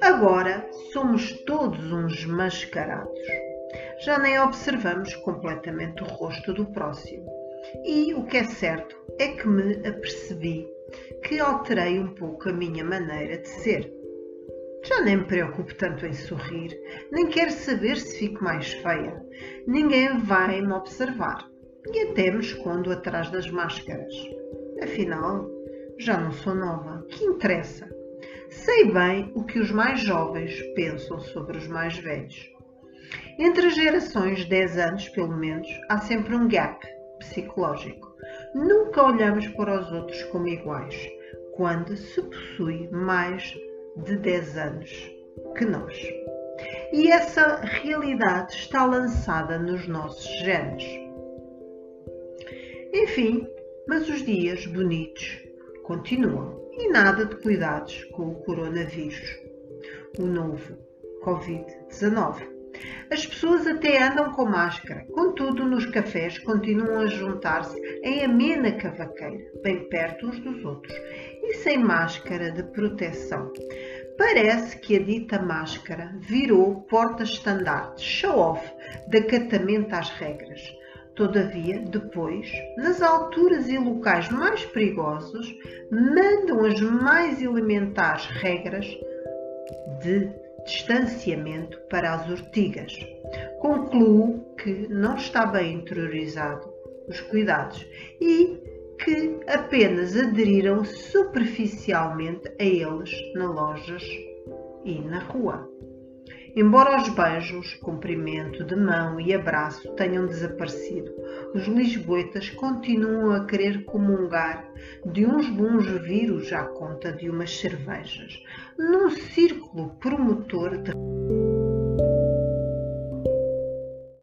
Agora somos todos uns mascarados. Já nem observamos completamente o rosto do próximo. E o que é certo é que me apercebi que alterei um pouco a minha maneira de ser. Já nem me preocupo tanto em sorrir, nem quero saber se fico mais feia. Ninguém vai me observar e até me escondo atrás das máscaras. Afinal, já não sou nova. Que interessa? Sei bem o que os mais jovens pensam sobre os mais velhos. Entre as gerações, 10 anos pelo menos, há sempre um gap psicológico. Nunca olhamos para os outros como iguais, quando se possui mais de 10 anos que nós. E essa realidade está lançada nos nossos genes. Enfim, mas os dias bonitos continuam e nada de cuidados com o coronavírus, o novo Covid-19. As pessoas até andam com máscara, contudo, nos cafés continuam a juntar-se em amena cavaqueira, bem perto uns dos outros, e sem máscara de proteção. Parece que a dita máscara virou porta-estandarte, show-off de acatamento às regras. Todavia, depois, nas alturas e locais mais perigosos, mandam as mais elementares regras de distanciamento para as ortigas. Concluo que não está bem interiorizado os cuidados e que apenas aderiram superficialmente a eles nas lojas e na rua. Embora os beijos, cumprimento de mão e abraço tenham desaparecido, os lisboetas continuam a querer comungar de uns bons vírus à conta de umas cervejas, num círculo promotor de